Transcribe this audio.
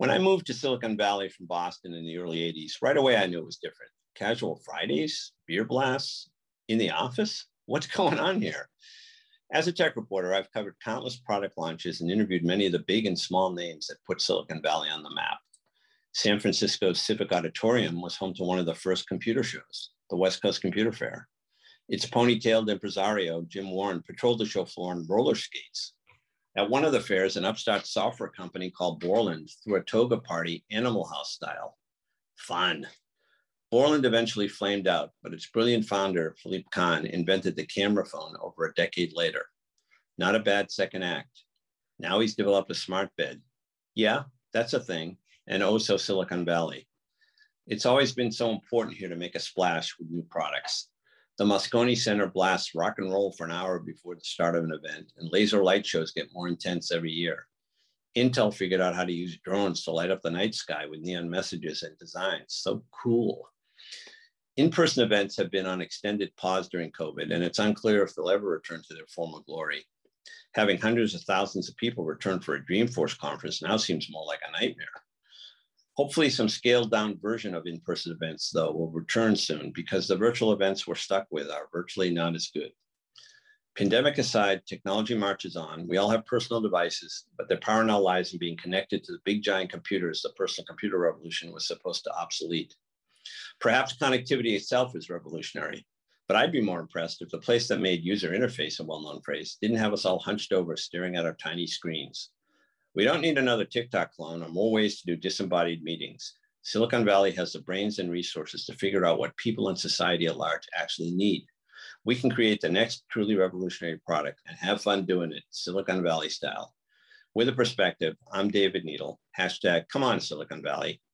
When I moved to Silicon Valley from Boston in the early 80s, right away I knew it was different. Casual Fridays, beer blasts, in the office? What's going on here? As a tech reporter, I've covered countless product launches and interviewed many of the big and small names that put Silicon Valley on the map. San Francisco's Civic Auditorium was home to one of the first computer shows, the West Coast Computer Faire. Its ponytailed impresario, Jim Warren, patrolled the show floor on roller skates. At one of the fairs, an upstart software company called Borland threw a toga party, Animal House style. Fun. Borland eventually flamed out, but its brilliant founder, Philippe Kahn, invented the camera phone over a decade later. Not a bad second act. Now he's developed a smart bed. Yeah, that's a thing, and oh also Silicon Valley. It's always been so important here to make a splash with new products. The Moscone Center blasts rock and roll for an hour before the start of an event, and laser light shows get more intense every year. Intel figured out how to use drones to light up the night sky with neon messages and designs. So cool. In-person events have been on extended pause during COVID, and it's unclear if they'll ever return to their former glory. Having hundreds of thousands of people return for a Dreamforce conference now seems more like a nightmare. Hopefully some scaled down version of in-person events though will return soon because the virtual events we're stuck with are virtually not as good. Pandemic aside, technology marches on. We all have personal devices, but their power now lies in being connected to the big giant computers the personal computer revolution was supposed to obsolete. Perhaps connectivity itself is revolutionary, but I'd be more impressed if the place that made user interface a well-known phrase didn't have us all hunched over staring at our tiny screens. We don't need another TikTok clone or more ways to do disembodied meetings. Silicon Valley has the brains and resources to figure out what people in society at large actually need. We can create the next truly revolutionary product and have fun doing it Silicon Valley style. With a perspective, I'm David Needle. Hashtag come on Silicon Valley.